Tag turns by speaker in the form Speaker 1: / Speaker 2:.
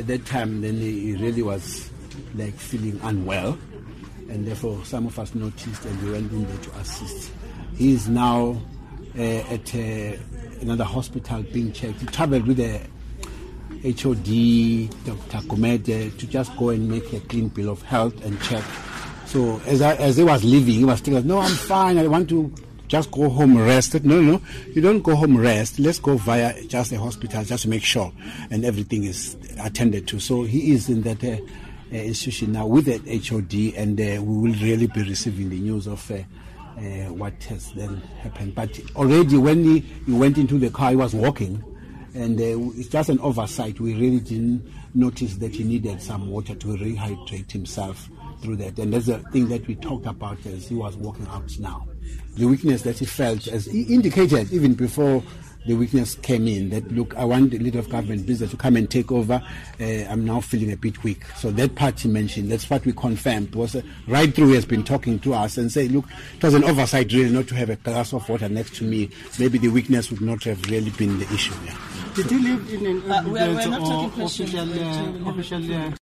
Speaker 1: At that time, then he really was like feeling unwell, and therefore some of us noticed and we went in there to assist. He is now uh, at uh, another hospital being checked. He traveled with the HOD, Dr. Gumede, to just go and make a clean bill of health and check. So as, I, as he was leaving, he was still like, no, I'm fine. I want to just go home rested. No, no, you don't go home rest. Let's go via just the hospital just to make sure and everything is attended to. So he is in that uh, uh, institution now with the HOD, and uh, we will really be receiving the news of. Uh, uh, what has then happened, but already when he, he went into the car, he was walking, and uh, it's just an oversight. We really didn't notice that he needed some water to rehydrate himself through that. And that's the thing that we talked about as he was walking out now. The weakness that he felt, as he indicated even before the weakness came in, that look, I want the leader of government business to come and take over. Uh, I'm now feeling a bit weak. So that part he mentioned, that's what we confirmed. Was uh, right through he has been talking to us and say, look, it was an oversight really not to have a glass of water next to me. Maybe the weakness would not have really been the issue. Yeah.
Speaker 2: Did he live in an
Speaker 3: Uh, we're- we're not
Speaker 2: or
Speaker 3: taking questions,
Speaker 2: official,
Speaker 3: uh,
Speaker 2: uh, official uh,